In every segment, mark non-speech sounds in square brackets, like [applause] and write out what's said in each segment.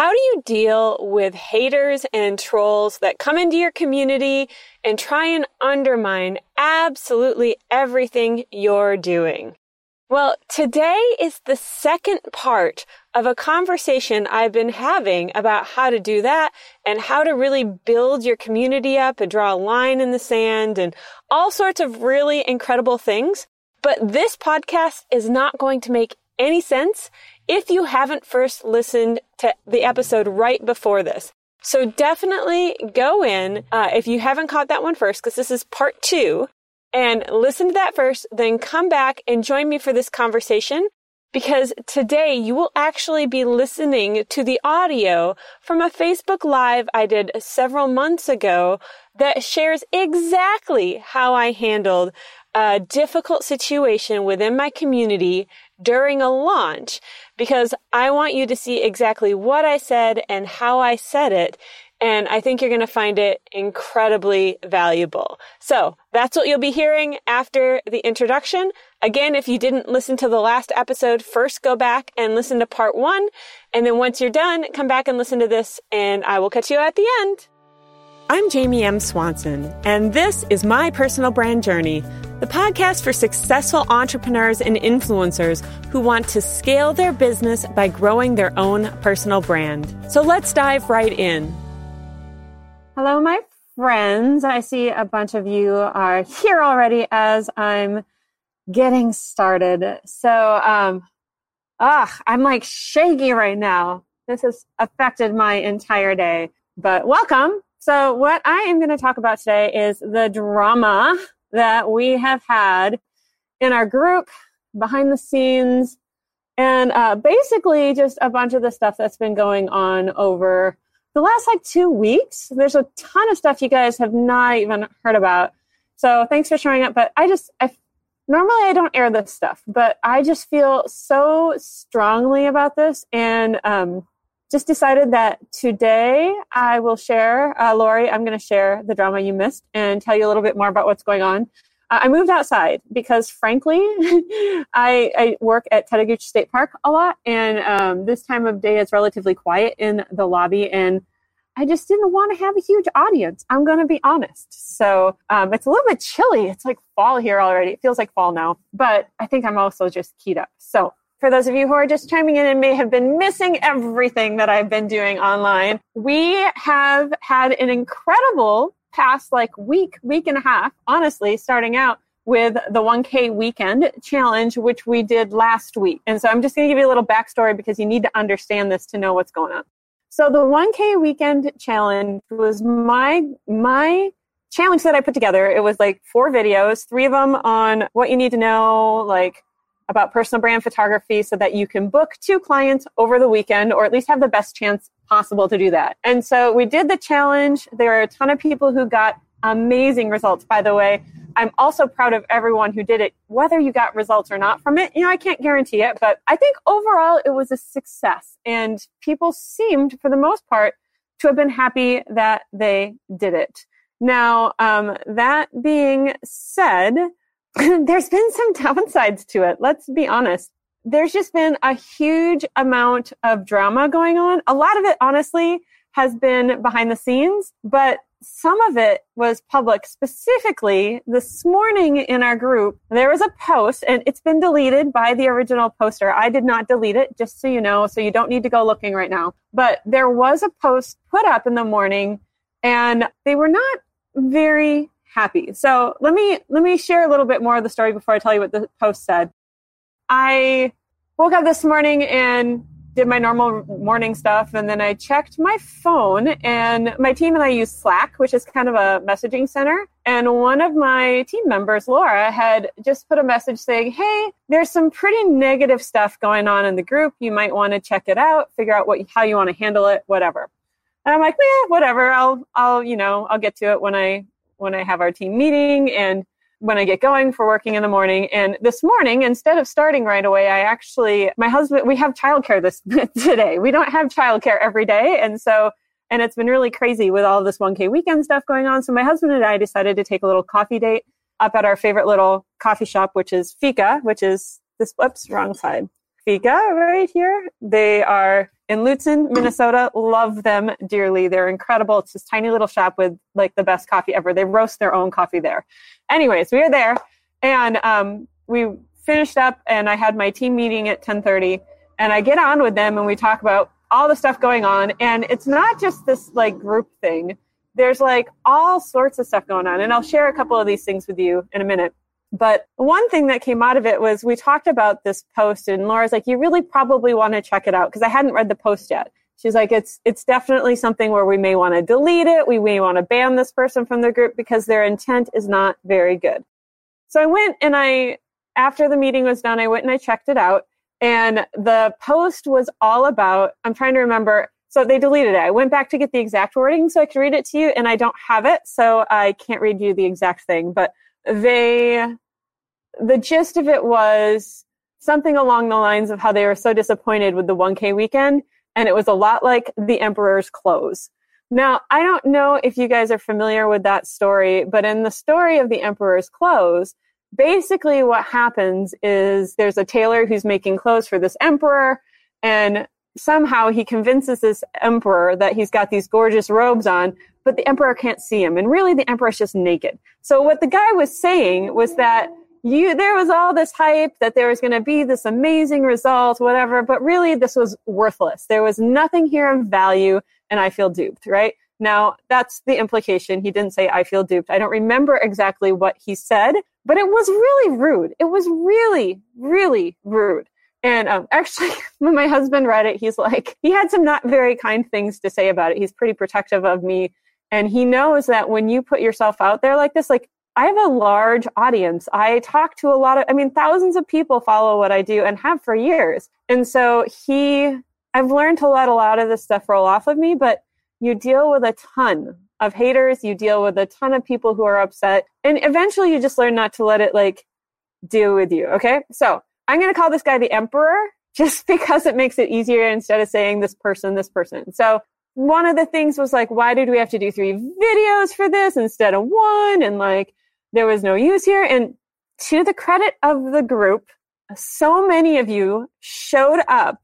How do you deal with haters and trolls that come into your community and try and undermine absolutely everything you're doing? Well, today is the second part of a conversation I've been having about how to do that and how to really build your community up and draw a line in the sand and all sorts of really incredible things. But this podcast is not going to make any sense if you haven't first listened to the episode right before this. So definitely go in uh, if you haven't caught that one first, because this is part two, and listen to that first, then come back and join me for this conversation. Because today you will actually be listening to the audio from a Facebook Live I did several months ago that shares exactly how I handled a difficult situation within my community during a launch because I want you to see exactly what I said and how I said it. And I think you're going to find it incredibly valuable. So that's what you'll be hearing after the introduction. Again, if you didn't listen to the last episode, first go back and listen to part one. And then once you're done, come back and listen to this and I will catch you at the end. I'm Jamie M. Swanson, and this is my personal brand journey, the podcast for successful entrepreneurs and influencers who want to scale their business by growing their own personal brand. So let's dive right in. Hello, my friends. I see a bunch of you are here already as I'm getting started. So, um, ah, I'm like shaky right now. This has affected my entire day, but welcome. So, what I am going to talk about today is the drama that we have had in our group, behind the scenes, and uh, basically just a bunch of the stuff that's been going on over the last like two weeks. There's a ton of stuff you guys have not even heard about. So, thanks for showing up. But I just, I normally I don't air this stuff, but I just feel so strongly about this. And um, just decided that today I will share, uh, Lori, I'm going to share the drama you missed and tell you a little bit more about what's going on. Uh, I moved outside because, frankly, [laughs] I, I, work at Chattahoochee State Park a lot, and um, this time of day is relatively quiet in the lobby, and I just didn't want to have a huge audience. I'm going to be honest. So um, it's a little bit chilly. It's like fall here already. It feels like fall now, but I think I'm also just keyed up. So for those of you who are just chiming in and may have been missing everything that I've been doing online, we have had an incredible past like week, week and a half, honestly, starting out with the 1K weekend challenge, which we did last week. And so I'm just going to give you a little backstory because you need to understand this to know what's going on. So the 1K weekend challenge was my, my challenge that I put together. It was like four videos, three of them on what you need to know, like about personal brand photography so that you can book two clients over the weekend or at least have the best chance possible to do that. And so we did the challenge. There are a ton of people who got amazing results, by the way. I'm also proud of everyone who did it, whether you got results or not from it. You know, I can't guarantee it, but I think overall it was a success. And people seemed, for the most part, to have been happy that they did it. Now, um, that being said, [laughs] there's been some downsides to it. Let's be honest. There's just been a huge amount of drama going on. A lot of it, honestly, has been behind the scenes, but some of it was public. Specifically, this morning in our group, there was a post and it's been deleted by the original poster. I did not delete it, just so you know, so you don't need to go looking right now. But there was a post put up in the morning and they were not very happy. So let me let me share a little bit more of the story before I tell you what the post said. I woke up this morning and did my normal morning stuff and then I checked my phone and my team and I use Slack, which is kind of a messaging center. And one of my team members, Laura, had just put a message saying, Hey, there's some pretty negative stuff going on in the group. You might want to check it out, figure out what how you want to handle it, whatever. And I'm like, whatever. I'll I'll, you know, I'll get to it when I when I have our team meeting and when I get going for working in the morning. And this morning, instead of starting right away, I actually, my husband, we have childcare this [laughs] today. We don't have childcare every day. And so, and it's been really crazy with all this 1K weekend stuff going on. So my husband and I decided to take a little coffee date up at our favorite little coffee shop, which is Fika, which is this, whoops, wrong side. Right here. They are in Lutsen, Minnesota. Love them dearly. They're incredible. It's this tiny little shop with like the best coffee ever. They roast their own coffee there. Anyways, we are there and um, we finished up and I had my team meeting at 1030 and I get on with them and we talk about all the stuff going on. And it's not just this like group thing. There's like all sorts of stuff going on. And I'll share a couple of these things with you in a minute. But one thing that came out of it was we talked about this post and Laura's like, you really probably want to check it out because I hadn't read the post yet. She's like, it's, it's definitely something where we may want to delete it. We may want to ban this person from the group because their intent is not very good. So I went and I, after the meeting was done, I went and I checked it out and the post was all about, I'm trying to remember. So they deleted it. I went back to get the exact wording so I could read it to you and I don't have it. So I can't read you the exact thing, but they, the gist of it was something along the lines of how they were so disappointed with the 1K weekend. And it was a lot like the Emperor's Clothes. Now, I don't know if you guys are familiar with that story, but in the story of the Emperor's Clothes, basically what happens is there's a tailor who's making clothes for this emperor and somehow he convinces this emperor that he's got these gorgeous robes on but the emperor can't see him. And really, the emperor is just naked. So what the guy was saying was that you, there was all this hype that there was going to be this amazing result, whatever, but really this was worthless. There was nothing here of value and I feel duped, right? Now, that's the implication. He didn't say, I feel duped. I don't remember exactly what he said, but it was really rude. It was really, really rude. And um, [laughs] actually, when my husband read it, he's like, he had some not very kind things to say about it. He's pretty protective of me and he knows that when you put yourself out there like this, like I have a large audience. I talk to a lot of, I mean, thousands of people follow what I do and have for years. And so he, I've learned to let a lot of this stuff roll off of me, but you deal with a ton of haters. You deal with a ton of people who are upset. And eventually you just learn not to let it like deal with you. Okay. So I'm going to call this guy the emperor [laughs] just because it makes it easier instead of saying this person, this person. So one of the things was like, why did we have to do three videos for this instead of one? And like, there was no use here. And to the credit of the group, so many of you showed up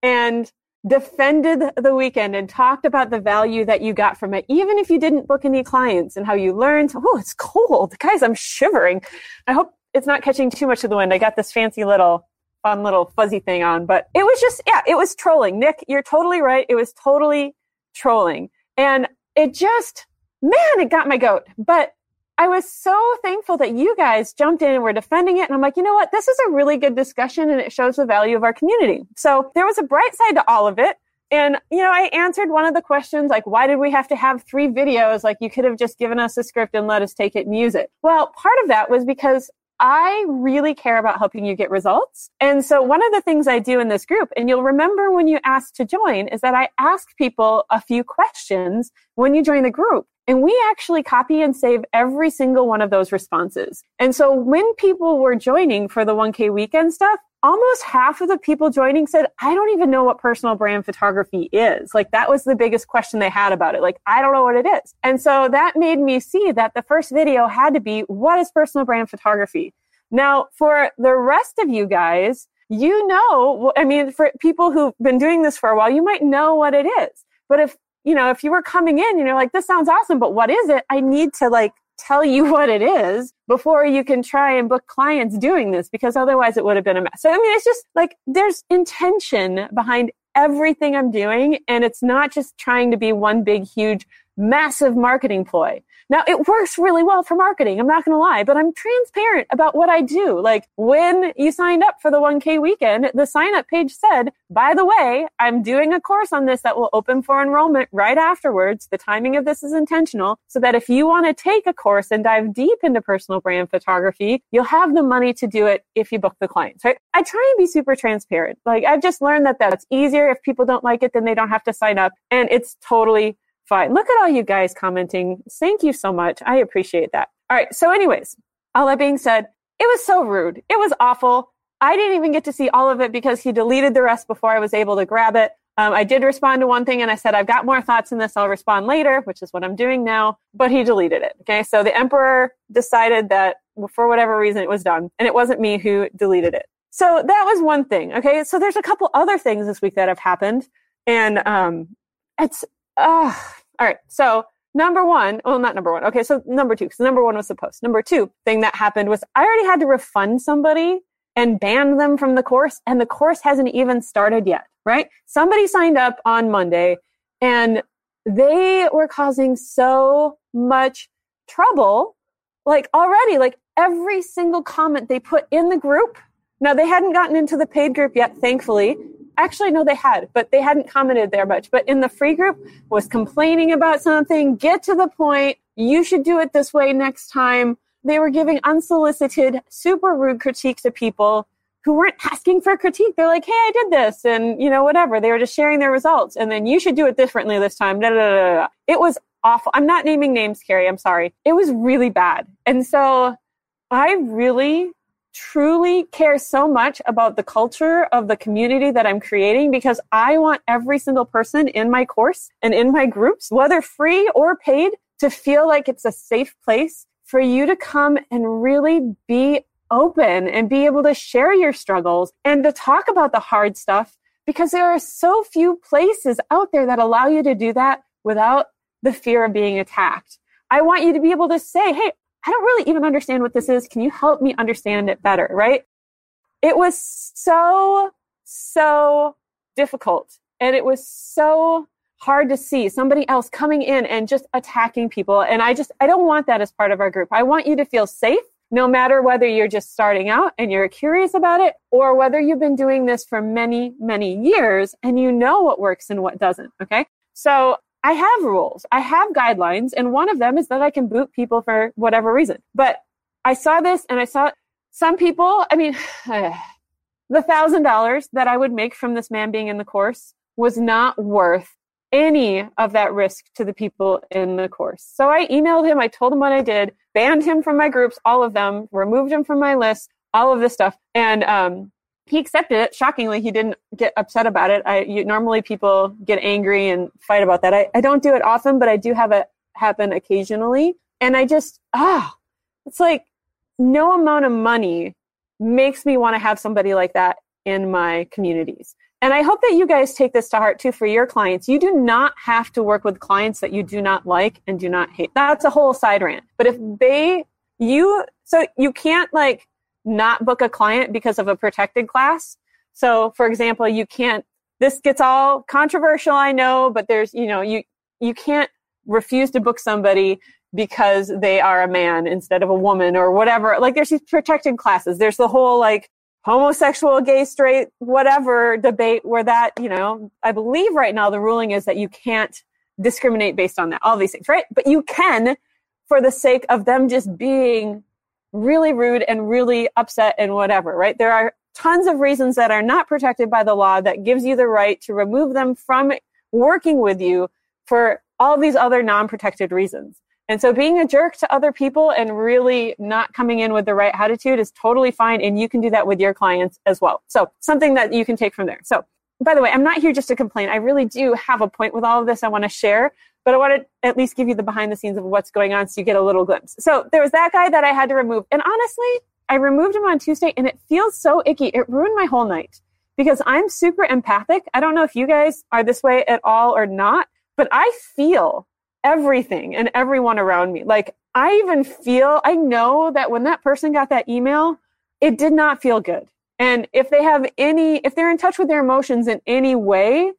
and defended the weekend and talked about the value that you got from it, even if you didn't book any clients and how you learned. Oh, it's cold. Guys, I'm shivering. I hope it's not catching too much of the wind. I got this fancy little fun little fuzzy thing on, but it was just, yeah, it was trolling. Nick, you're totally right. It was totally trolling. And it just, man, it got my goat. But I was so thankful that you guys jumped in and were defending it. And I'm like, you know what? This is a really good discussion and it shows the value of our community. So there was a bright side to all of it. And, you know, I answered one of the questions, like, why did we have to have three videos? Like, you could have just given us a script and let us take it and use it. Well, part of that was because I really care about helping you get results. And so one of the things I do in this group, and you'll remember when you asked to join, is that I ask people a few questions when you join the group. And we actually copy and save every single one of those responses. And so when people were joining for the 1K weekend stuff, almost half of the people joining said, I don't even know what personal brand photography is. Like that was the biggest question they had about it. Like, I don't know what it is. And so that made me see that the first video had to be, what is personal brand photography? Now, for the rest of you guys, you know, I mean, for people who've been doing this for a while, you might know what it is. But if, you know, if you were coming in and you're like, this sounds awesome, but what is it? I need to like tell you [laughs] what it is before you can try and book clients doing this because otherwise it would have been a mess. So, I mean, it's just like there's intention behind everything I'm doing. And it's not just trying to be one big, huge, massive marketing ploy. Now it works really well for marketing. I'm not going to lie, but I'm transparent about what I do. Like when you signed up for the 1K weekend, the sign up page said, by the way, I'm doing a course on this that will open for enrollment right afterwards. The timing of this is intentional so that if you want to take a course and dive deep into personal brand photography, you'll have the money to do it if you book the clients, right? I try and be super transparent. Like I've just learned that that's easier. If people don't like it, then they don't have to sign up and it's totally fine. Look at all you guys commenting. Thank you so much. I appreciate that. All right. So, anyways, all that being said, it was so rude. It was awful. I didn't even get to see all of it because he deleted the rest before I was able to grab it. Um, I did respond to one thing and I said, I've got more thoughts in this. I'll respond later, which is what I'm doing now. But he deleted it. Okay. So the emperor decided that for whatever reason it was done and it wasn't me who deleted it. so that was one thing. Okay. So there's a couple other things this week that have happened. And um, it's, uh, all right. So number one, well, not number one. Okay. So number two, because number one was the post. Number two thing that happened was I already had to refund somebody and ban them from the course. And the course hasn't even started yet, right? Somebody signed up on Monday and they were causing so much trouble. Like already, like every single comment they put in the group. Now they hadn't gotten into the paid group yet, thankfully. Actually, no, they had, but they hadn't commented there much. But in the free group was complaining about something, get to the point. You should do it this way next time. They were giving unsolicited, super rude critiques to people who weren't asking for critique. They're like, Hey, I did this and you know, whatever. They were just sharing their results. And then you should do it differently this time. Da, da, da, it was awful. I'm not naming names, Carrie. I'm sorry. It was really bad. And so I really truly care so much about the culture of the community that I'm creating because I want every single person in my course and in my groups, whether free or paid, to feel like it's a safe place for you to come and really be open and be able to share your struggles and to talk about the hard stuff because there are so few places out there that allow you to do that without the fear of being attacked. I want you to be able to say, Hey, I don't really even understand what this is. Can you help me understand it better? Right? It was so, so difficult. And it was so hard to see somebody else coming in and just attacking people. And I just, I don't want that as part of our group. I want you to feel safe no matter whether you're just starting out and you're curious about it or whether you've been doing this for many, many years and you know what works and what doesn't. Okay. So I have rules. I have guidelines. And one of them is that I can boot people for whatever reason. But I saw this and I saw some people, I mean, [sighs] the thousand dollars that I would make from this man being in the course was not worth any of that risk to the people in the course. So I emailed him, I told him what I did, banned him from my groups, all of them, removed him from my list, all of this stuff. And um, he accepted it. Shockingly, he didn't get upset about it. I you, normally people get angry and fight about that. I, I don't do it often, but I do have it happen occasionally. And I just ah, it's like no amount of money makes me want to have somebody like that in my communities. And I hope that you guys take this to heart too for your clients. You do not have to work with clients that you do not like and do not hate. That's a whole side rant. But if they, you, so you can't like not book a client because of a protected class. So for example, you can't, this gets all controversial, I know, but there's, you know, you, you can't refuse to book somebody because they are a man instead of a woman or whatever. Like there's these protected classes. There's the whole like homosexual, gay, straight, whatever debate where that, you know, I believe right now the ruling is that you can't discriminate based on that, all these things, right? But you can for the sake of them just being really rude and really upset and whatever, right? There are tons of reasons that are not protected by the law that gives you the right to remove them from working with you for all these other non-protected reasons. And so being a jerk to other people and really not coming in with the right attitude is totally fine. And you can do that with your clients as well. So something that you can take from there. So by the way, I'm not here just to complain. I really do have a point with all of this I want to share, but I want to at least give you the behind the scenes of what's going on so you get a little glimpse. So there was that guy that I had to remove. And honestly, I removed him on Tuesday and it feels so icky. It ruined my whole night because I'm super empathic. I don't know if you guys are this way at all or not, but I feel everything and everyone around me. Like I even feel, I know that when that person got that email, it did not feel good. And if they have any, if they're in touch with their emotions in any way,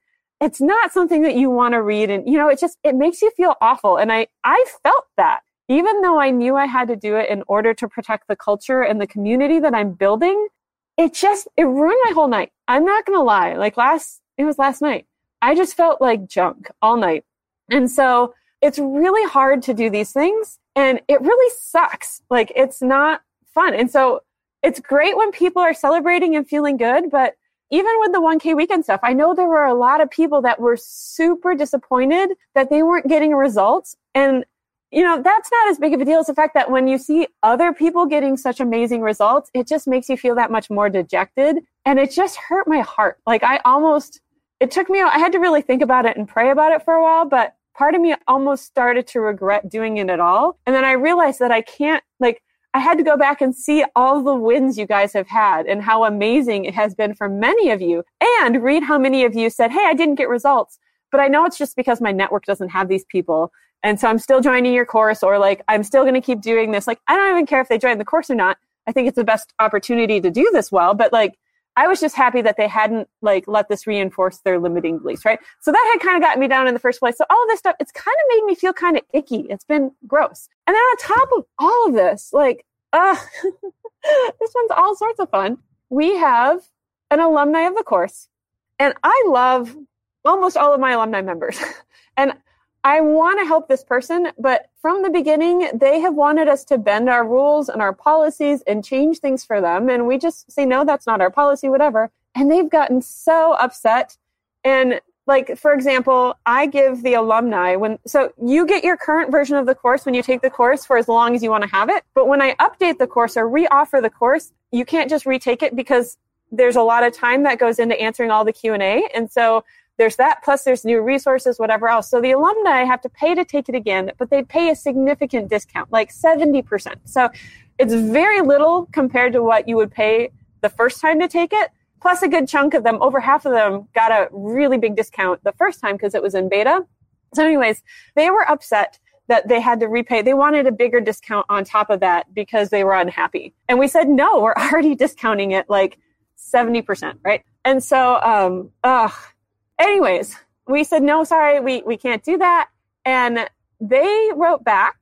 it's not something that you want to read. And, you know, it just, it makes you feel awful. And I, I felt that even though I knew I had to do it in order to protect the culture and the community that I'm building, it just, it ruined my whole night. I'm not to lie. Like last, it was last night. I just felt like junk all night. And so it's really hard to do these things and it really sucks. Like it's not fun. And so it's great when people are celebrating and feeling good, but even with the 1K weekend stuff, I know there were a lot of people that were super disappointed that they weren't getting results. And, you know, that's not as big of a deal as the fact that when you see other people getting such amazing results, it just makes you feel that much more dejected. And it just hurt my heart. Like I almost, it took me, I had to really think about it and pray about it for a while, but part of me almost started to regret doing it at all. And then I realized that I can't, like, I had to go back and see all the wins you guys have had and how amazing it has been for many of you and read how many of you said, Hey, I didn't get results, but I know it's just because my network doesn't have these people. And so I'm still joining your course or like, I'm still going to keep doing this. Like, I don't even care if they join the course or not. I think it's the best opportunity to do this well, but like, I was just happy that they hadn't like let this reinforce their limiting beliefs, right? So that had kind of gotten me down in the first place. So all this stuff, it's kind of made me feel kind of icky. It's been gross. And then on top of all of this, like, uh, [laughs] this one's all sorts of fun. We have an alumni of the course, and I love almost all of my alumni members. [laughs] and I want to help this person, but from the beginning, they have wanted us to bend our rules and our policies and change things for them. And we just say, no, that's not our policy, whatever. And they've gotten so upset. And like, for example, I give the alumni when, so you get your current version of the course when you take the course for as long as you want to have it. But when I update the course or re-offer the course, you can't just retake it because there's a lot of time that goes into answering all the Q&A. And so there's that, plus there's new resources, whatever else. So the alumni have to pay to take it again, but they pay a significant discount, like 70%. So it's very little compared to what you would pay the first time to take it. Plus a good chunk of them, over half of them got a really big discount the first time because it was in beta. So anyways, they were upset that they had to repay. They wanted a bigger discount on top of that because they were unhappy. And we said, no, we're [laughs] already discounting it like 70%, right? And so, um, ugh, Anyways, we said, no, sorry, we, we can't do that. And they wrote back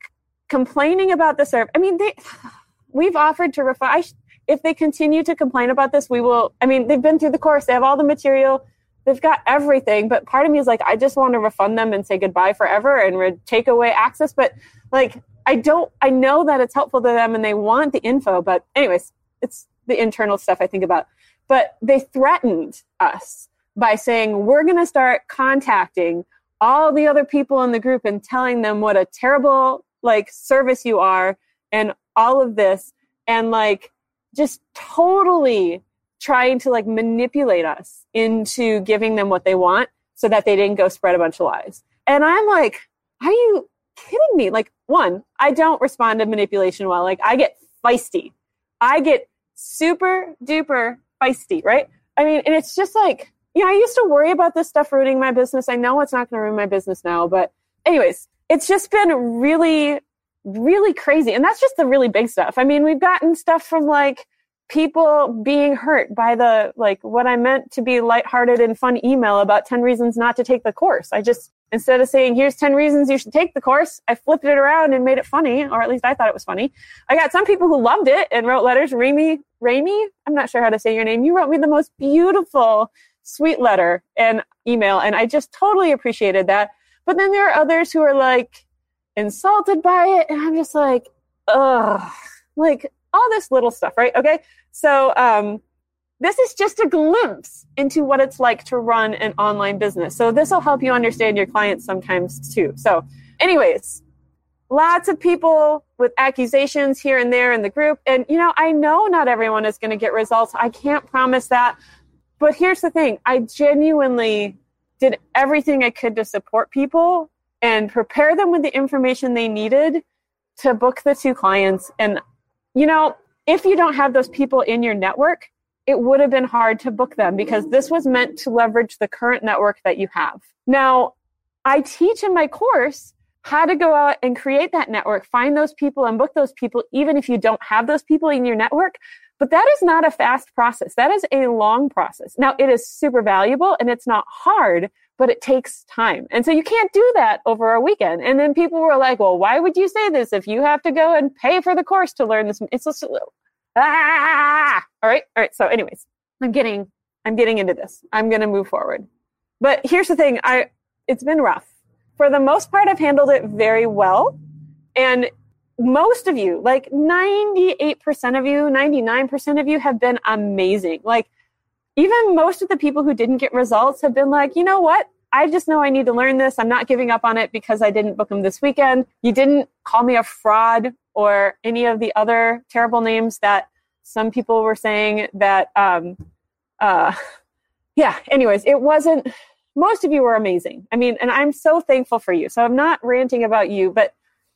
complaining about the serve. I mean, they, [sighs] we've offered to refund. If they continue to complain about this, we will, I mean, they've been through the course. They have all the material. They've got everything. But part of me is like, I just want to refund them and say goodbye forever and re- take away access. But like, I don't, I know that it's helpful to them and they want the info. But anyways, it's the internal stuff I think about. But they threatened us by saying, we're going to start contacting all the other people in the group and telling them what a terrible like service you are and all of this and like just totally trying to like manipulate us into giving them what they want so that they didn't go spread a bunch of lies. And I'm like, are you kidding me? Like, one, I don't respond to manipulation well. Like, I get feisty. I get super duper feisty, right? I mean, and it's just like, yeah, I used to worry about this stuff ruining my business. I know it's not going to ruin my business now, but anyways, it's just been really, really crazy. And that's just the really big stuff. I mean, we've gotten stuff from like people being hurt by the, like what I meant to be lighthearted and fun email about 10 reasons not to take the course. I just, instead of saying, here's 10 reasons you should take the course, I flipped it around and made it funny, or at least I thought it was funny. I got some people who loved it and wrote letters. Remy, Ramy, I'm not sure how to say your name. You wrote me the most beautiful sweet letter and email. And I just totally appreciated that. But then there are others who are like insulted by it. And I'm just like, ugh, like all this little stuff, right? Okay. So, um, this is just a glimpse into what it's like to run an online business. So this will help you understand your clients sometimes too. So anyways, lots of people with accusations here and there in the group. And, you know, I know not everyone is going to get results. I can't promise that. But here's the thing I genuinely did everything I could to support people and prepare them with the information they needed to book the two clients. And, you know, if you don't have those people in your network, it would have been hard to book them because this was meant to leverage the current network that you have. Now, I teach in my course how to go out and create that network, find those people and book those people, even if you don't have those people in your network. But that is not a fast process. That is a long process. Now, it is super valuable and it's not hard, but it takes time. And so you can't do that over a weekend. And then people were like, well, why would you say this if you have to go and pay for the course to learn this? It's just, ah, all right. All right. So anyways, I'm getting, I'm getting into this. I'm going to move forward. But here's the thing. I, it's been rough. For the most part, I've handled it very well. And most of you, like 98% of you, 99% of you have been amazing. Like, even most of the people who didn't get results have been like, you know what? I just know I need to learn this. I'm not giving up on it because I didn't book them this weekend. You didn't call me a fraud or any of the other terrible names that some people were saying that, um, uh, [laughs] yeah, anyways, it wasn't, most of you were amazing. I mean, and I'm so thankful for you. So I'm not ranting about you, but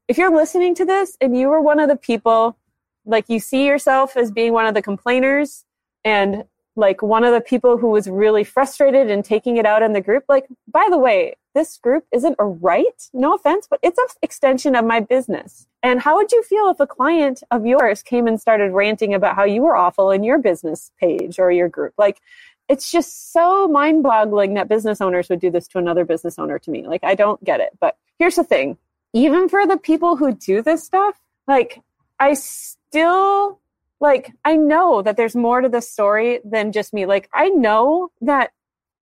if you're listening to this and you were one of the people like you see yourself as being one of the complainers and like one of the people who was really frustrated and taking it out in the group. Like, by the way, this group isn't a right, no offense, but it's an extension of my business. And how would you feel if a client of yours came and started ranting about how you were awful in your business page or your group? Like, it's just so mind boggling that business owners would do this to another business owner to me. Like, I don't get it. But here's the thing even for the people who do this stuff, like, I still like I know that there's more to the story than just me. Like I know that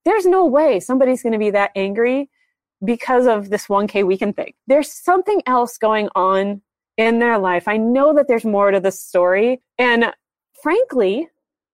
there's no way somebody's going to be that angry because of this 1K weekend thing. There's something else going on in their life. I know that there's more to the story. And frankly,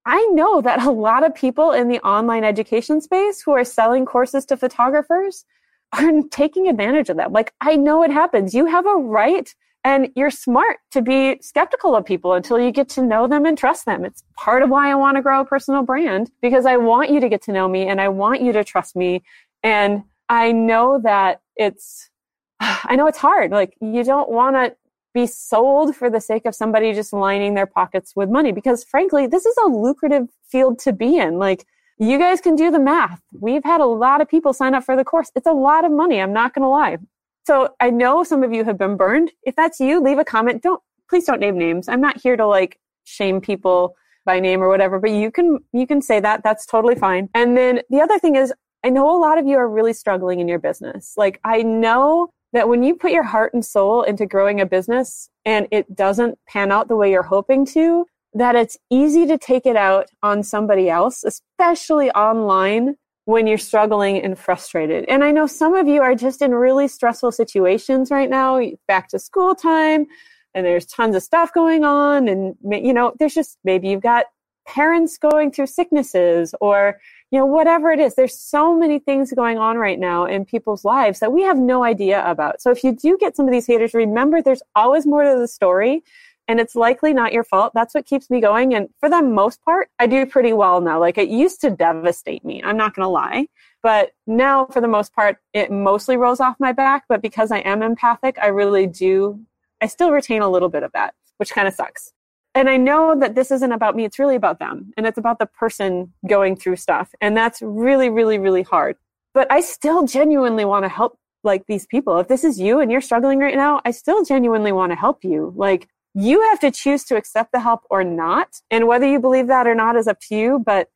I know that a lot of people in the online education space who are selling courses to photographers are taking advantage of them. Like, I know it happens. You have a right and you're smart to be skeptical of people until you get to know them and trust them. It's part of why I want to grow a personal brand because I want you to get to know me and I want you to trust me. And I know that it's, [sighs] I know it's hard. Like you don't want to be sold for the sake of somebody just lining their pockets with money because frankly, this is a lucrative field to be in. Like you guys can do the math. We've had a lot of people sign up for the course. It's a lot of money. I'm not going to lie. So I know some of you have been burned. If that's you, leave a comment. Don't please don't name names. I'm not here to like shame people by name or whatever, but you can you can say that. That's totally fine. And then the other thing is I know a lot of you are really struggling in your business. Like I know that when you put your heart and soul into growing a business and it doesn't pan out the way you're hoping to, that it's easy to take it out on somebody else, especially online when you're struggling and frustrated. And I know some of you are just in really stressful situations right now, back to school time, and there's tons of stuff going on. And, you know, there's just maybe you've got parents going through sicknesses or, you know, whatever it is. There's so many things going on right now in people's lives that we have no idea about. So if you do get some of these haters, remember there's always more to the story and it's likely not your fault. That's what keeps me going. And for the most part, I do pretty well now. Like it used to devastate me. I'm not going to lie. But now, for the most part, it mostly rolls off my back. But because I am empathic, I really do, I still retain a little bit of that, which kind of sucks. And I know that this isn't about me. It's really about them. And it's about the person going through stuff. And that's really, really, really hard. But I still genuinely want to help like these people. If this is you and you're struggling right now, I still genuinely want to help you. Like you have to choose to accept the help or not. And whether you believe that or not is up to you. But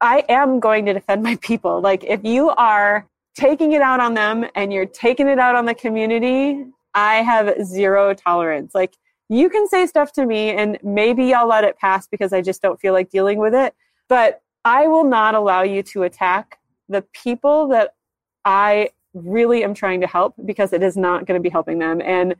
I am going to defend my people. Like if you are taking it out on them and you're taking it out on the community, I have zero tolerance. Like you can say stuff to me and maybe I'll let it pass because I just don't feel like dealing with it. But I will not allow you to attack the people that I really am trying to help because it is not going to be helping them. And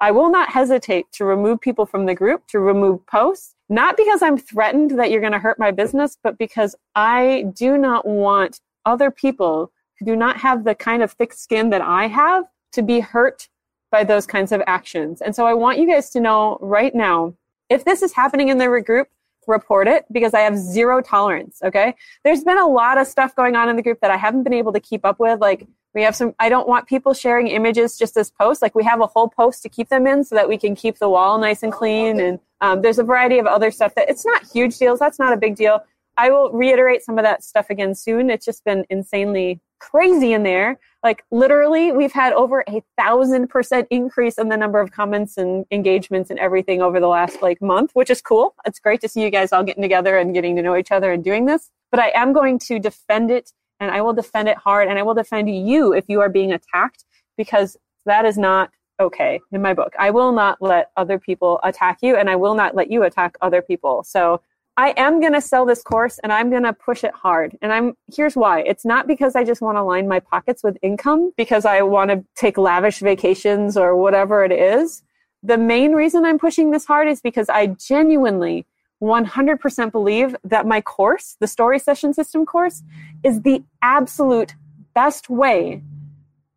I will not hesitate to remove people from the group, to remove posts, not because I'm threatened that you're going to hurt my business, but because I do not want other people who do not have the kind of thick skin that I have to be hurt by those kinds of actions. And so I want you guys to know right now if this is happening in the group, report it because I have zero tolerance. Okay. There's been a lot of stuff going on in the group that I haven't been able to keep up with. Like we have some, I don't want people sharing images just as posts. Like we have a whole post to keep them in so that we can keep the wall nice and clean. And um, there's a variety of other stuff that it's not huge deals. That's not a big deal. I will reiterate some of that stuff again soon. It's just been insanely crazy in there. Like literally, we've had over a thousand percent increase in the number of comments and engagements and everything over the last like month, which is cool. It's great to see you guys all getting together and getting to know each other and doing this. But I am going to defend it and I will defend it hard and I will defend you if you are being attacked because that is not okay in my book. I will not let other people attack you and I will not let you attack other people. So I am going to sell this course and I'm going to push it hard. And I'm here's why. It's not because I just want to line my pockets with income because I want to take lavish vacations or whatever it is. The main reason I'm pushing this hard is because I genuinely 100% believe that my course, the story session system course, is the absolute best way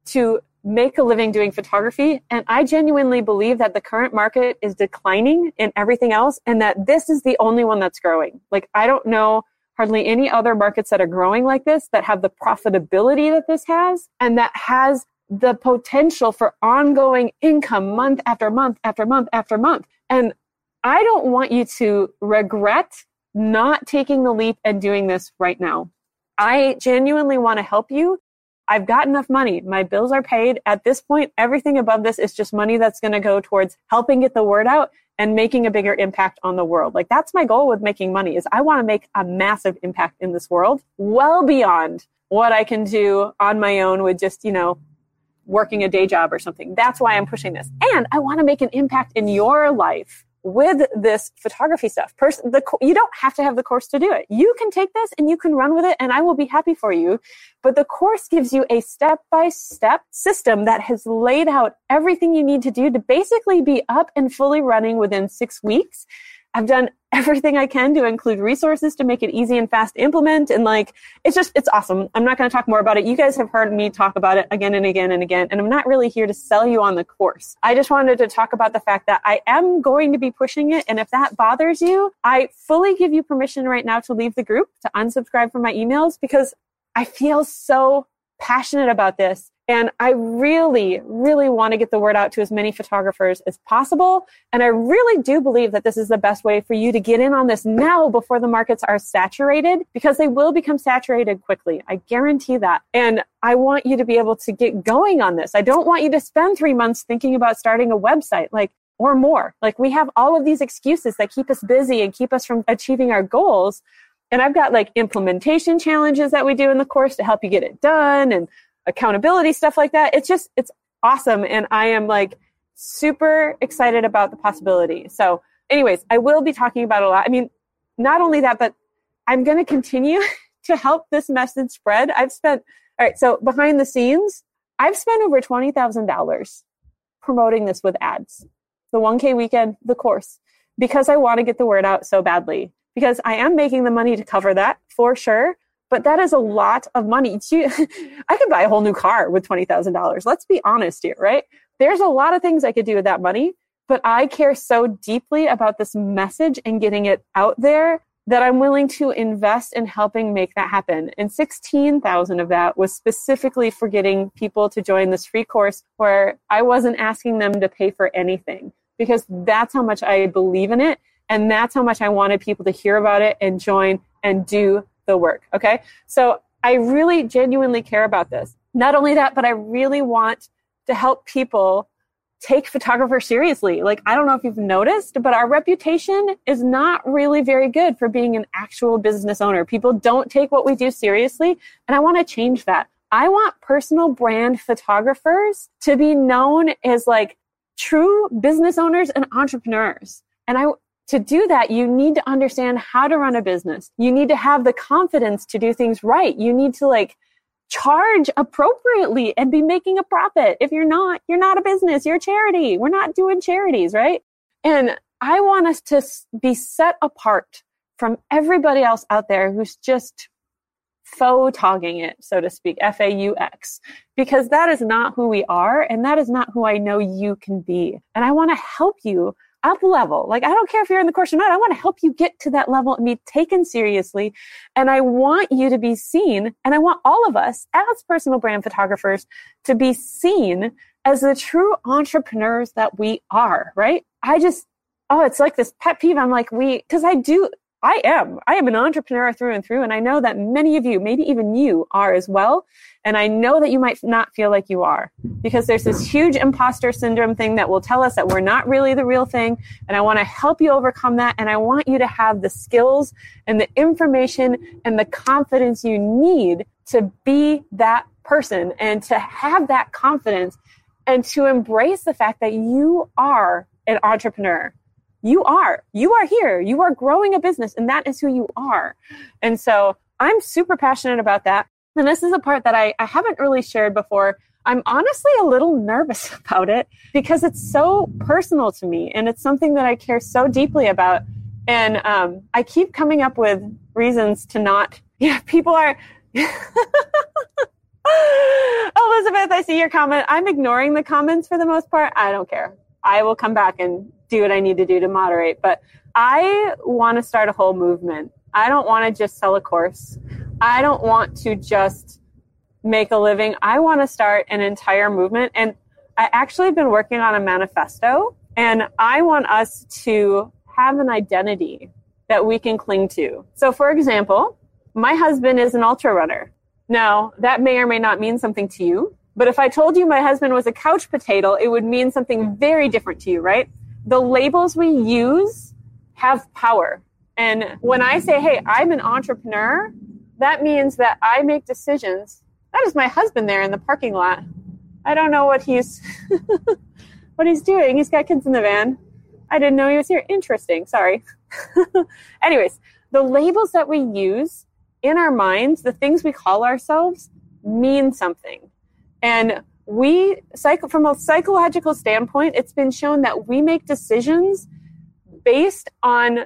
to make a living doing photography. And I genuinely believe that the current market is declining in everything else and that this is the only one that's growing. Like, I don't know hardly any other markets that are growing like this that have the profitability that this has and that has the potential for ongoing income month after month after month after month. And I don't want you to regret not taking the leap and doing this right now. I genuinely want to help you. I've got enough money. My bills are paid. At this point, everything above this is just money that's going to go towards helping get the word out and making a bigger impact on the world. Like that's my goal with making money is I want to make a massive impact in this world well beyond what I can do on my own with just, you know, working a day job or something. That's why I'm pushing this. And I want to make an impact in your life with this photography stuff. Pers- the, you don't have to have the course to do it. You can take this and you can run with it and I will be happy for you. But the course gives you a step by step system that has laid out everything you need to do to basically be up and fully running within six weeks I've done everything I can to include resources to make it easy and fast to implement. And like, it's just, it's awesome. I'm not going to talk more about it. You guys have heard me talk about it again and again and again. And I'm not really here to sell you on the course. I just wanted to talk about the fact that I am going to be pushing it. And if that bothers you, I fully give you permission right now to leave the group, to unsubscribe from my emails because I feel so passionate about this and I really, really want to get the word out to as many photographers as possible. And I really do believe that this is the best way for you to get in on this now before the markets are saturated because they will become saturated quickly. I guarantee that. And I want you to be able to get going on this. I don't want you to spend three months thinking about starting a website. Like, or more. Like we have all of these excuses that keep us busy and keep us from achieving our goals. And I've got like implementation challenges that we do in the course to help you get it done and accountability stuff like that. It's just, it's awesome. And I am like super excited about the possibility. So anyways, I will be talking about a lot. I mean, not only that, but I'm going to continue [laughs] to help this message spread. I've spent, all right. So behind the scenes, I've spent over $20,000 promoting this with ads, the 1K weekend, the course, because I want to get the word out so badly because I am making the money to cover that for sure. But that is a lot of money. [laughs] I could buy a whole new car with $20,000. Let's be honest here, right? There's a lot of things I could do with that money, but I care so deeply about this message and getting it out there that I'm willing to invest in helping make that happen. And 16,000 of that was specifically for getting people to join this free course where I wasn't asking them to pay for anything because that's how much I believe in it. And that's how much I wanted people to hear about it and join and do the work. Okay. So I really genuinely care about this. Not only that, but I really want to help people take photographers seriously. Like, I don't know if you've noticed, but our reputation is not really very good for being an actual business owner. People don't take what we do seriously. And I want to change that. I want personal brand photographers to be known as like true business owners and entrepreneurs. And I, to do that, you need to understand how to run a business. You need to have the confidence to do things right. You need to like charge appropriately and be making a profit. If you're not, you're not a business, you're a charity. We're not doing charities, right? And I want us to be set apart from everybody else out there who's just faux togging it, so to speak, F A U X, because that is not who we are and that is not who I know you can be. And I want to help you up level. Like, I don't care if you're in the course or not. I want to help you get to that level and be taken seriously. And I want you to be seen. And I want all of us as personal brand photographers to be seen as the true entrepreneurs that we are, right? I just, oh, it's like this pet peeve. I'm like, we, cause I do, I am. I am an entrepreneur through and through. And I know that many of you, maybe even you are as well. And I know that you might not feel like you are because there's this huge imposter syndrome thing that will tell us that we're not really the real thing. And I want to help you overcome that. And I want you to have the skills and the information and the confidence you need to be that person and to have that confidence and to embrace the fact that you are an entrepreneur you are. You are here. You are growing a business, and that is who you are. And so I'm super passionate about that. And this is a part that I, I haven't really shared before. I'm honestly a little nervous [laughs] about it because it's so personal to me and it's something that I care so deeply about. And um, I keep coming up with reasons to not, [laughs] yeah, people are. [laughs] Elizabeth, I see your comment. I'm ignoring the comments for the most part. I don't care. I will come back and do what I need to do to moderate. But I want to start a whole movement. I don't want to just sell a course. I don't want to just make a living. I want to start an entire movement. And I actually have been working on a manifesto and I want us to have an identity that we can cling to. So, for example, my husband is an ultra runner. Now, that may or may not mean something to you, but if I told you my husband was a couch potato, it would mean something very different to you, right? The labels we use have power. And when I say, hey, I'm an entrepreneur, that means that I make decisions. That is my husband there in the parking lot. I don't know what he's [laughs] what he's doing. He's got kids in the van. I didn't know he was here. Interesting. Sorry. [laughs] Anyways, the labels that we use in our minds, the things we call ourselves, mean something. And we, from a psychological standpoint, it's been shown that we make decisions based on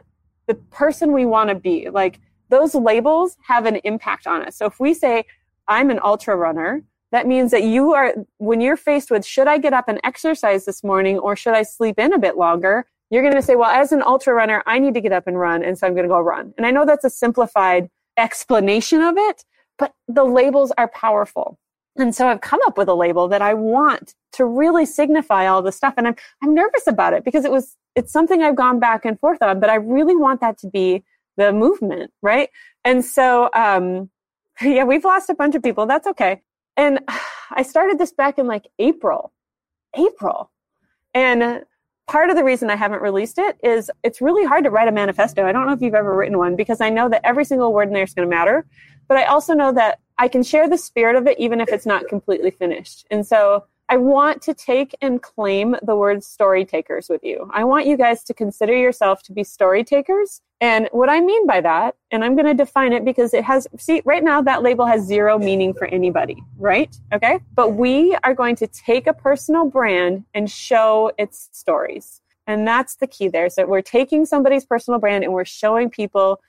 the person we want to be. Like those labels have an impact on us. So if we say, I'm an ultra runner, that means that you are, when you're faced with, should I get up and exercise this morning or should I sleep in a bit longer? You're going to say, well, as an ultra runner, I need to get up and run. And so I'm going to go run. And I know that's a simplified explanation of it, but the labels are powerful. And so I've come up with a label that I want to really signify all the stuff. And I'm, I'm nervous about it because it was, it's something I've gone back and forth on, but I really want that to be the movement, right? And so, um, [laughs] yeah, we've lost a bunch of people. That's okay. And [sighs] I started this back in like April, April. And part of the reason I haven't released it is it's really hard to write a manifesto. I don't know if you've ever written one because I know that every single word in there is going to matter. But I also know that I can share the spirit of it even if it's not completely finished. And so I want to take and claim the word story takers with you. I want you guys to consider yourself to be story takers. And what I mean by that, and I'm going to define it because it has, see, right now that label has zero meaning for anybody, right? Okay. But we are going to take a personal brand and show its stories. And that's the key there. So we're taking somebody's personal brand and we're showing people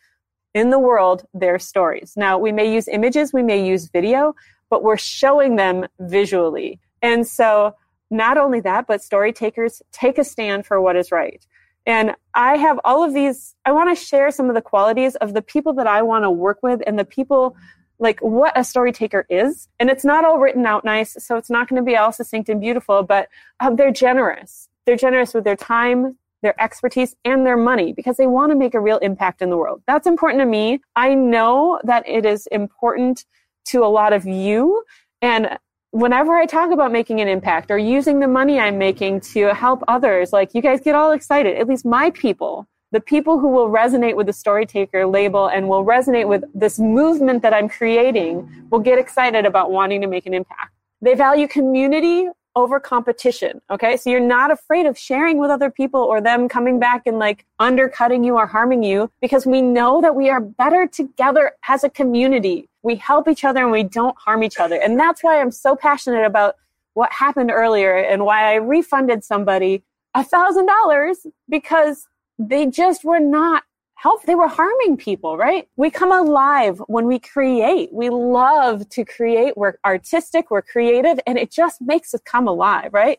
in the world their stories. Now, we may use images, we may use video, but we're showing them visually. And so, not only that, but story takers take a stand for what is right. And I have all of these, I want to share some of the qualities of the people that I want to work with and the people like what a story taker is. And it's not all written out nice, so it's not going to be all succinct and beautiful, but um, they're generous. They're generous with their time, their expertise, and their money because they want to make a real impact in the world. That's important to me. I know that it is important to a lot of you. And whenever I talk about making an impact or using the money I'm making to help others, like you guys get all excited, at least my people, the people who will resonate with the story taker label and will resonate with this movement that I'm creating will get excited about wanting to make an impact. They value community over competition. Okay. So you're not afraid of sharing with other people or them coming back and like undercutting you or harming you because we know that we are better together as a community. We help each other and we don't harm each other. And that's why I'm so passionate about what happened earlier and why I refunded somebody a thousand dollars because they just were not help they were harming people right? We come alive when we create. We love to create. We're artistic we're creative and it just makes us come alive right?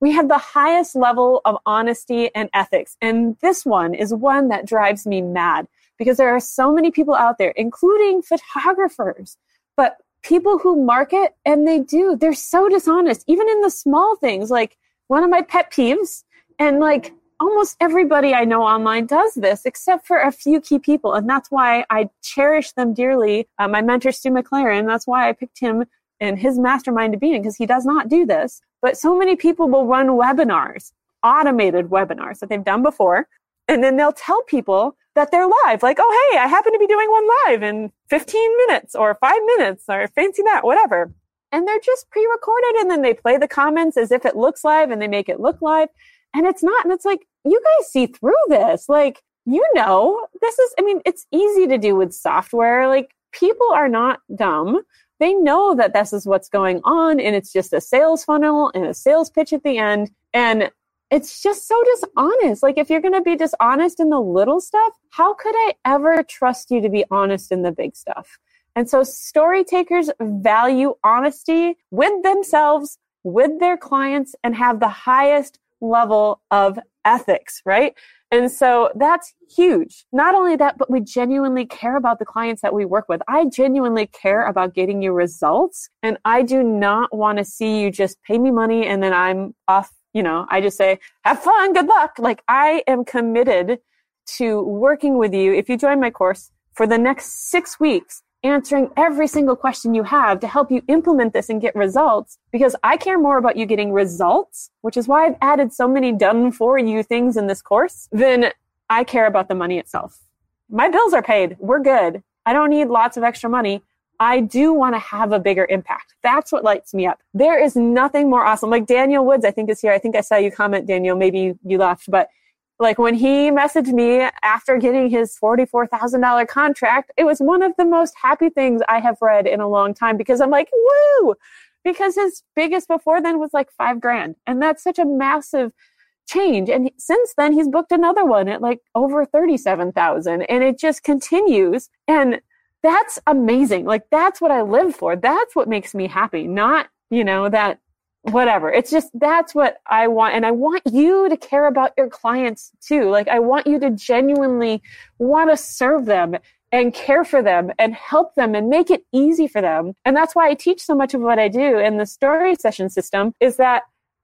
We have the highest level of honesty and ethics. And this one is one that drives me mad because there are so many people out there including photographers but people who market and they do they're so dishonest even in the small things like one of my pet peeves and like almost everybody I know online does this, except for a few key people. And that's why I cherish them dearly. Uh, my mentor, Stu McLaren, that's why I picked him and his mastermind to be in, because he does not do this. But so many people will run webinars, automated webinars that they've done before. And then they'll tell people that they're live, like, oh, hey, I happen to be doing one live in 15 minutes or five minutes or fancy that, whatever. And they're just pre recorded and then they play the comments as if it looks live and they make it look live. And it's not. And it's like, you guys see through this. Like, you know, this is, I mean, it's easy to do with software. Like, people are not dumb. They know that this is what's going on and it's just a sales funnel and a sales pitch at the end. And it's just so dishonest. Like, if you're going to be dishonest in the little stuff, how could I ever trust you to be honest in the big stuff? And so, story takers value honesty with themselves, with their clients, and have the highest level of ethics, right? And so that's huge. Not only that, but we genuinely care about the clients that we work with. I genuinely care about getting you results. And I do not want to see you just pay me money and then I'm off. You know, I just say, have fun, good luck. Like I am committed to working with you if you join my course for the next six weeks answering every single question you have to help you implement this and get results because I care more about you getting results, which is why I've added so many done for you things in this course than I care about the money itself. My bills are paid. We're good. I don't need lots of extra money. I do want to have a bigger impact. That's what lights me up. There is nothing more awesome. Like Daniel Woods, I think is here. I think I saw you comment, Daniel. Maybe you left, but like when he messaged me after getting his $44,000 contract, it was one of the most happy things I have read in a long time because I'm like, woo! Because his biggest before then was like five grand. And that's such a massive change. And since then, he's booked another one at like over 37,000 and it just continues. And that's amazing. Like that's what I live for. That's what makes me happy. Not, you know, that whatever. It's just that's what I want. And I want you to care about your clients too. Like I want you to genuinely want to serve them and care for them and help them and make it easy for them. And that's why I teach so much of what I do in the story session system is that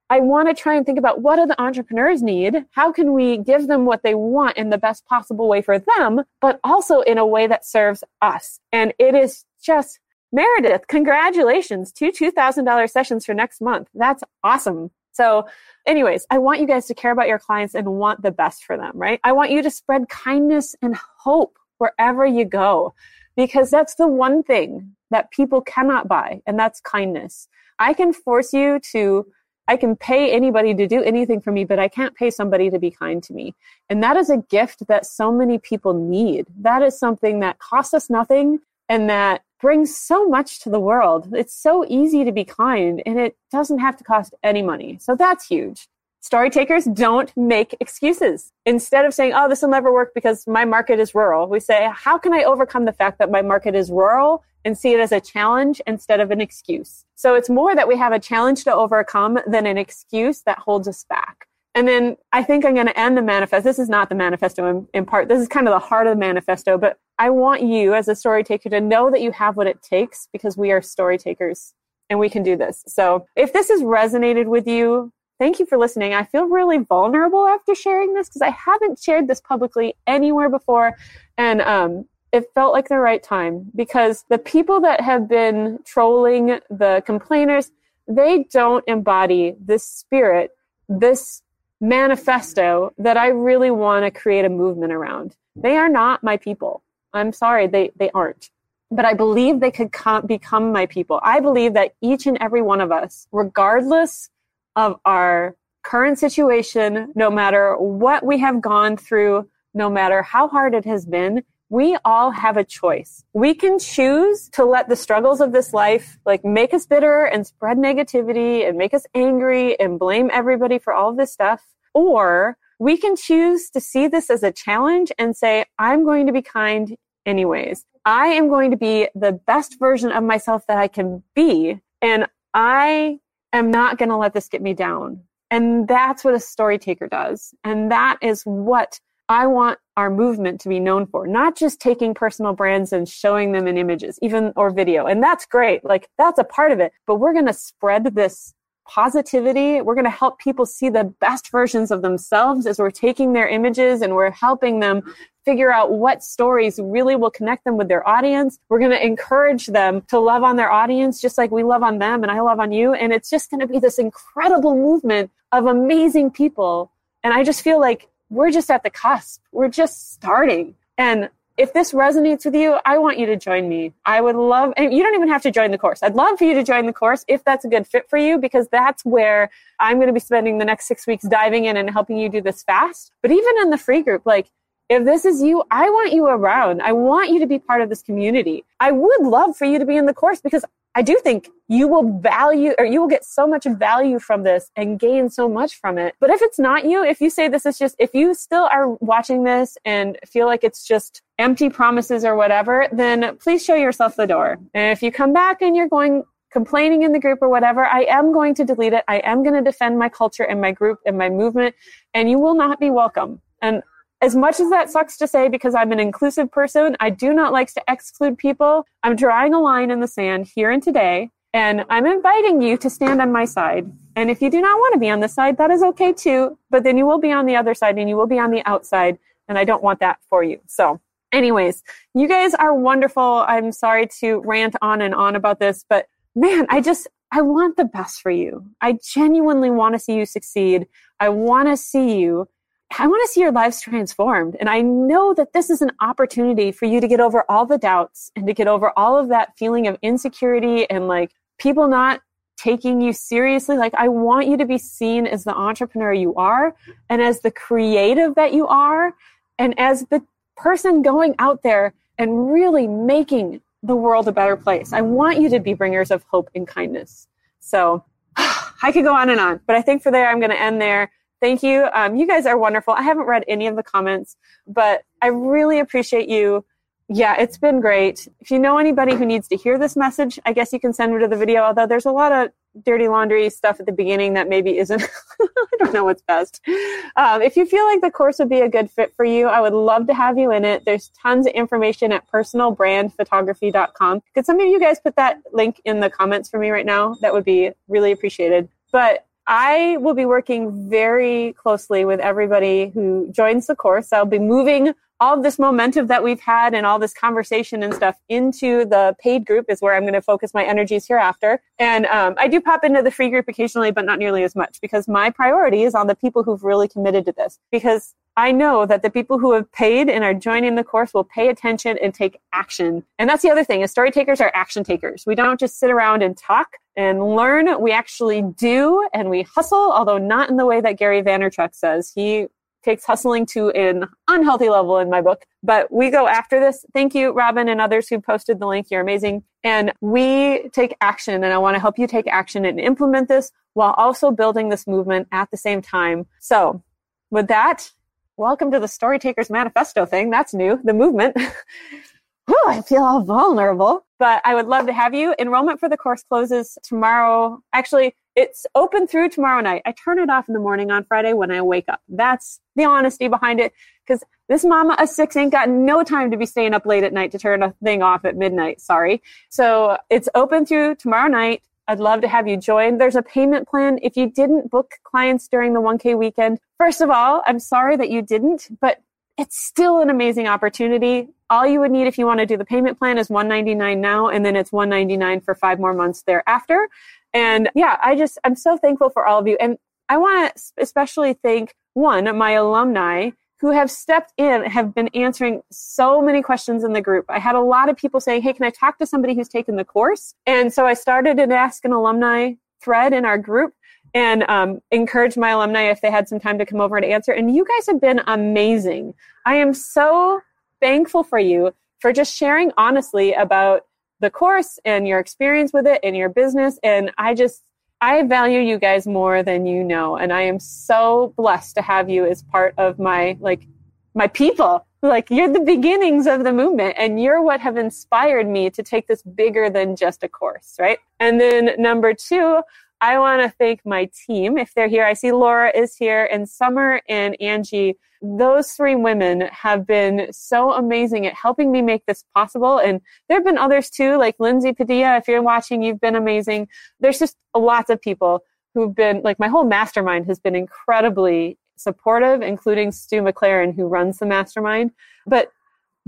I want to try and think about what do the entrepreneurs need? How can we give them what they want in the best possible way for them, but also in a way that serves us? And it is just Meredith, congratulations. Two $2,000 sessions for next month. That's awesome. So, anyways, I want you guys to care about your clients and want the best for them, right? I want you to spread kindness and hope wherever you go because that's the one thing that people cannot buy, and that's kindness. I can force you to, I can pay anybody to do anything for me, but I can't pay somebody to be kind to me. And that is a gift that so many people need. That is something that costs us nothing and that brings so much to the world. It's so easy to be kind and it doesn't have to cost any money. So that's huge. Story takers don't make excuses. Instead of saying, oh, this will never work because my market is rural, we say, how can I overcome the fact that my market is rural and see it as a challenge instead of an excuse? So it's more that we have a challenge to overcome than an excuse that holds us back. And then I think I'm going to end the manifest. This is not the manifesto in, in, part. This is kind of the heart of the manifesto, but I want you as a story taker to know that you have what it takes because we are story takers and we can do this. So if this has resonated with you, thank you for listening. I feel really vulnerable after sharing this because I haven't shared this publicly anywhere before. And, um, it felt like the right time because the people that have been trolling the complainers, they don't embody this spirit, this manifesto that I really want to create a movement around. They are not my people. I'm sorry, they, they aren't. But I believe they could come, become my people. I believe that each and every one of us, regardless of our current situation, no matter what we have gone through, no matter how hard it has been, we all have a choice. We can choose to let the struggles of this life like make us bitter and spread negativity and make us angry and blame everybody for all of this stuff. Or we can choose to see this as a challenge and say, I'm going to be kind anyways. I am going to be the best version of myself that I can be. And I am not going to let this get me down. And that's what a story taker does. And that is what I want our movement to be known for, not just taking personal brands and showing them in images, even or video. And that's great. Like that's a part of it, but we're going to spread this positivity. We're going to help people see the best versions of themselves as we're taking their images and we're helping them figure out what stories really will connect them with their audience. We're going to encourage them to love on their audience just like we love on them and I love on you. And it's just going to be this incredible movement of amazing people. And I just feel like we're just at the cusp. We're just starting. And if this resonates with you, I want you to join me. I would love, and you don't even have to join the course. I'd love for you to join the course if that's a good fit for you, because that's where I'm going to be spending the next six weeks diving in and helping you do this fast. But even in the free group, like, if this is you, I want you around. I want you to be part of this community. I would love for you to be in the course because I do think you will value or you will get so much value from this and gain so much from it. But if it's not you, if you say this is just, if you still are watching this and feel like it's just empty promises or whatever, then please show yourself the door. And if you come back and you're going, complaining in the group or whatever, I am going to delete it. I am going to defend my culture and my group and my movement, and you will not be welcome. And as much as that sucks to say because I'm an inclusive person, I do not like to exclude people. I'm drawing a line in the sand here and today, and I'm inviting you to stand on my side. And if you do not want to be on the side, that is okay too, but then you will be on the other side and you will be on the outside And I don't want that for you. So anyways, you guys are wonderful. I'm sorry to rant on and on about this, but man, I just, I want the best for you. I genuinely want to see you succeed. I want to see you. I want to see your lives transformed. And I know that this is an opportunity for you to get over all the doubts and to get over all of that feeling of insecurity and like people not taking you seriously. Like, I want you to be seen as the entrepreneur you are and as the creative that you are and as the person going out there and really making the world a better place. I want you to be bringers of hope and kindness. So [sighs] I could go on and on, but I think for there, I'm going to end there. Thank you. Um, you guys are wonderful. I haven't read any of the comments, but I really appreciate you yeah, it's been great. If you know anybody who needs to hear this message, I guess you can send them to the video, although there's a lot of dirty laundry stuff at the beginning that maybe isn't, [laughs] I don't know what's best. Um, if you feel like the course would be a good fit for you, I would love to have you in it. There's tons of information at personalbrandphotography.com. Could some of you guys put that link in the comments for me right now? That would be really appreciated. But I will be working very closely with everybody who joins the course. I'll be moving all this momentum that we've had and all this conversation and stuff into the paid group is where I'm going to focus my energies hereafter. And um, I do pop into the free group occasionally, but not nearly as much because my priority is on the people who've really committed to this. Because I know that the people who have paid and are joining the course will pay attention and take action. And that's the other thing is story takers are action takers. We don't just sit around and talk and learn. We actually do and we hustle, although not in the way that Gary Vaynerchuk says. He takes hustling to an unhealthy level in my book. But we go after this. Thank you, Robin, and others who posted the link. You're amazing. And we take action, and I want to help you take action and implement this while also building this movement at the same time. So, with that, welcome to the Storytakers Manifesto thing. That's new, the movement. [laughs] Whew, I feel all vulnerable, but I would love to have you. Enrollment for the course closes tomorrow. Actually, it's open through tomorrow night. I turn it off in the morning on Friday when I wake up. That's the honesty behind it. Because this mama of six ain't got no time to be staying up late at night to turn a thing off at midnight. Sorry. So it's open through tomorrow night. I'd love to have you join. There's a payment plan. If you didn't book clients during the 1K weekend, first of all, I'm sorry that you didn't, but it's still an amazing opportunity. All you would need if you want to do the payment plan is 199 now, and then it's 199 for five more months thereafter. And yeah, I just, I'm so thankful for all of you. And I want to especially thank one, my alumni who have stepped in, have been answering so many questions in the group. I had a lot of people saying, Hey, can I talk to somebody who's taken the course? And so I started an Ask an Alumni thread in our group and um, encouraged my alumni if they had some time to come over and answer. And you guys have been amazing. I am so thankful for you for just sharing honestly about the course and your experience with it and your business. And I just, I value you guys more than you know. And I am so blessed to have you as part of my, like, my people. Like, you're the beginnings of the movement and you're what have inspired me to take this bigger than just a course, right? And then number two, I want to thank my team. If they're here, I see Laura is here and Summer and Angie those three women have been so amazing at helping me make this possible. And there have been others too, like Lindsay Padilla. If you're watching, you've been amazing. There's just lots of people who've been like my whole mastermind has been incredibly supportive, including Stu McLaren, who runs the mastermind. But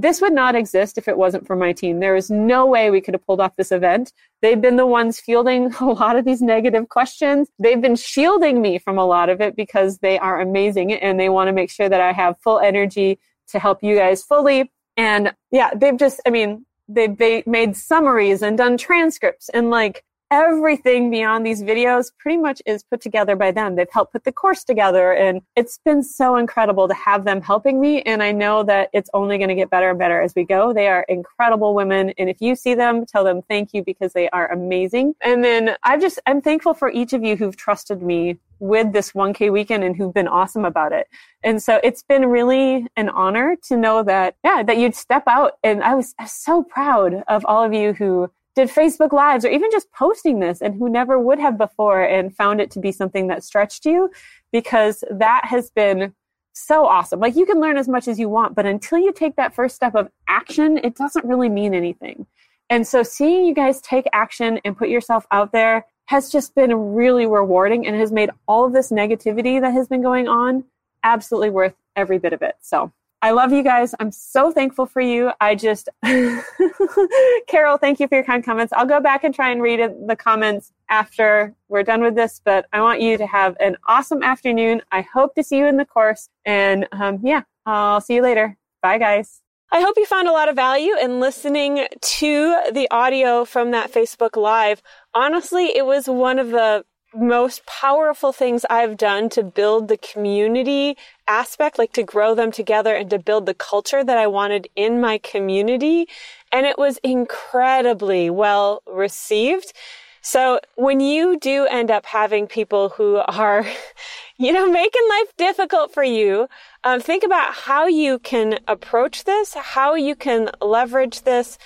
this would not exist if it wasn't for my team. There is no way we could have pulled off this event. They've been the ones fielding [laughs] a lot of these negative questions. They've been shielding me from a lot of it because they are amazing and they want to make sure that I have full energy to help you guys fully. And yeah, they've just, I mean, they've made summaries and done transcripts and like everything beyond these videos pretty much is put together by them. They've helped put the course together and it's been so incredible to have them helping me. And I know that it's only going to get better and better as we go. They are incredible women. And if you see them, tell them thank you because they are amazing. And then I just, I'm thankful for each of you who've trusted me with this 1K weekend and who've been awesome about it. And so it's been really an honor to know that, yeah, that you'd step out. And I was, I was so proud of all of you who did Facebook Lives or even just posting this and who never would have before and found it to be something that stretched you because that has been so awesome. Like you can learn as much as you want, but until you take that first step of action, it doesn't really mean anything. And so seeing you guys take action and put yourself out there has just been really rewarding and has made all of this negativity that has been going on absolutely worth every bit of it. So I love you guys. I'm so thankful for you. I just, [laughs] Carol, thank you for your kind comments. I'll go back and try and read the comments after we're done with this, but I want you to have an awesome afternoon. I hope to see you in the course. And um, yeah, I'll see you later. Bye, guys. I hope you found a lot of value in listening to the audio from that Facebook Live. Honestly, it was one of the most powerful things I've done to build the community aspect, like to grow them together and to build the culture that I wanted in my community. And it was incredibly well received. So when you do end up having people who are, [laughs] you know, making life difficult for you, um, think about how you can approach this, how you can leverage this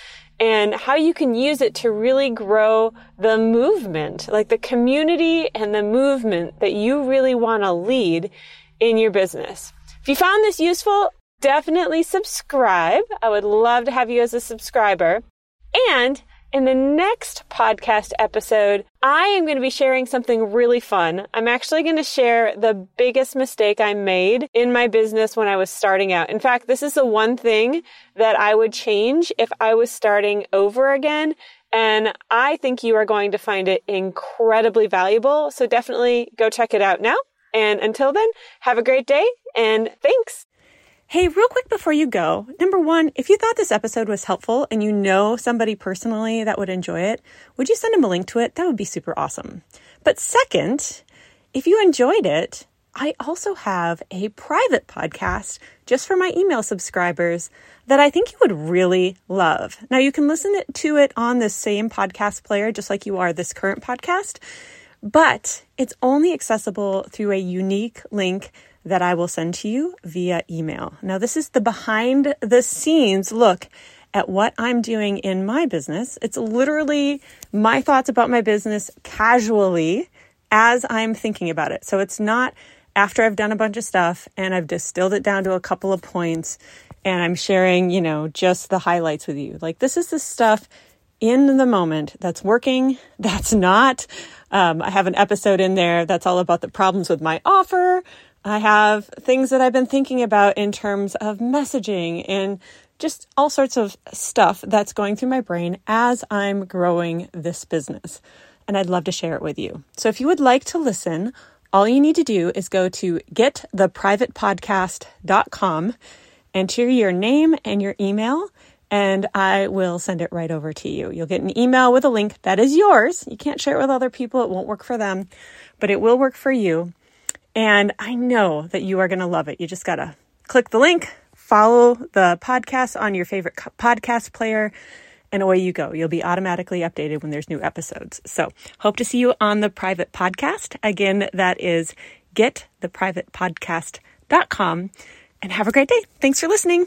and how you can use it to really grow the movement, like the community and the movement that you really want to lead in your business. If you found this useful, definitely subscribe. I would love to have you as a subscriber. And in the next podcast episode, I am going to be sharing something really fun. I'm actually going to share the biggest mistake I made in my business when I was starting out. In fact, this is the one thing that I would change if I was starting over again. And I think you are going to find it incredibly valuable. So definitely go check it out now. And until then, have a great day and thanks. Hey, real quick before you go, number one, if you thought this episode was helpful and you know somebody personally that would enjoy it, would you send them a link to it? That would be super awesome. But second, if you enjoyed it, I also have a private podcast just for my email subscribers that I think you would really love. Now, you can listen to it on the same podcast player, just like you are this current podcast, but it's only accessible through a unique link that I will send to you via email. Now, this is the behind the scenes look at what I'm doing in my business. It's literally my thoughts about my business casually as I'm thinking about it. So it's not after I've done a bunch of stuff and I've distilled it down to a couple of points and I'm sharing, you know, just the highlights with you. Like this is the stuff in the moment that's working, [laughs] that's not. Um, I have an episode in there that's all about the problems with my offer. I have things that I've been thinking about in terms of messaging and just all sorts of stuff that's going through my brain as I'm growing this business. And I'd love to share it with you. So if you would like to listen, all you need to do is go to gettheprivatepodcast.com, enter your name and your email, and I will send it right over to you. You'll get an email with a link that is yours. You can't share it with other people, it won't work for them, but it will work for you. And I know that you are going to love it. You just got to click the link, follow the podcast on your favorite podcast player, and away you go. You'll be automatically updated when there's new episodes. So, hope to see you on the private podcast. Again, that is gettheprivatepodcast.com. And have a great day. Thanks for listening.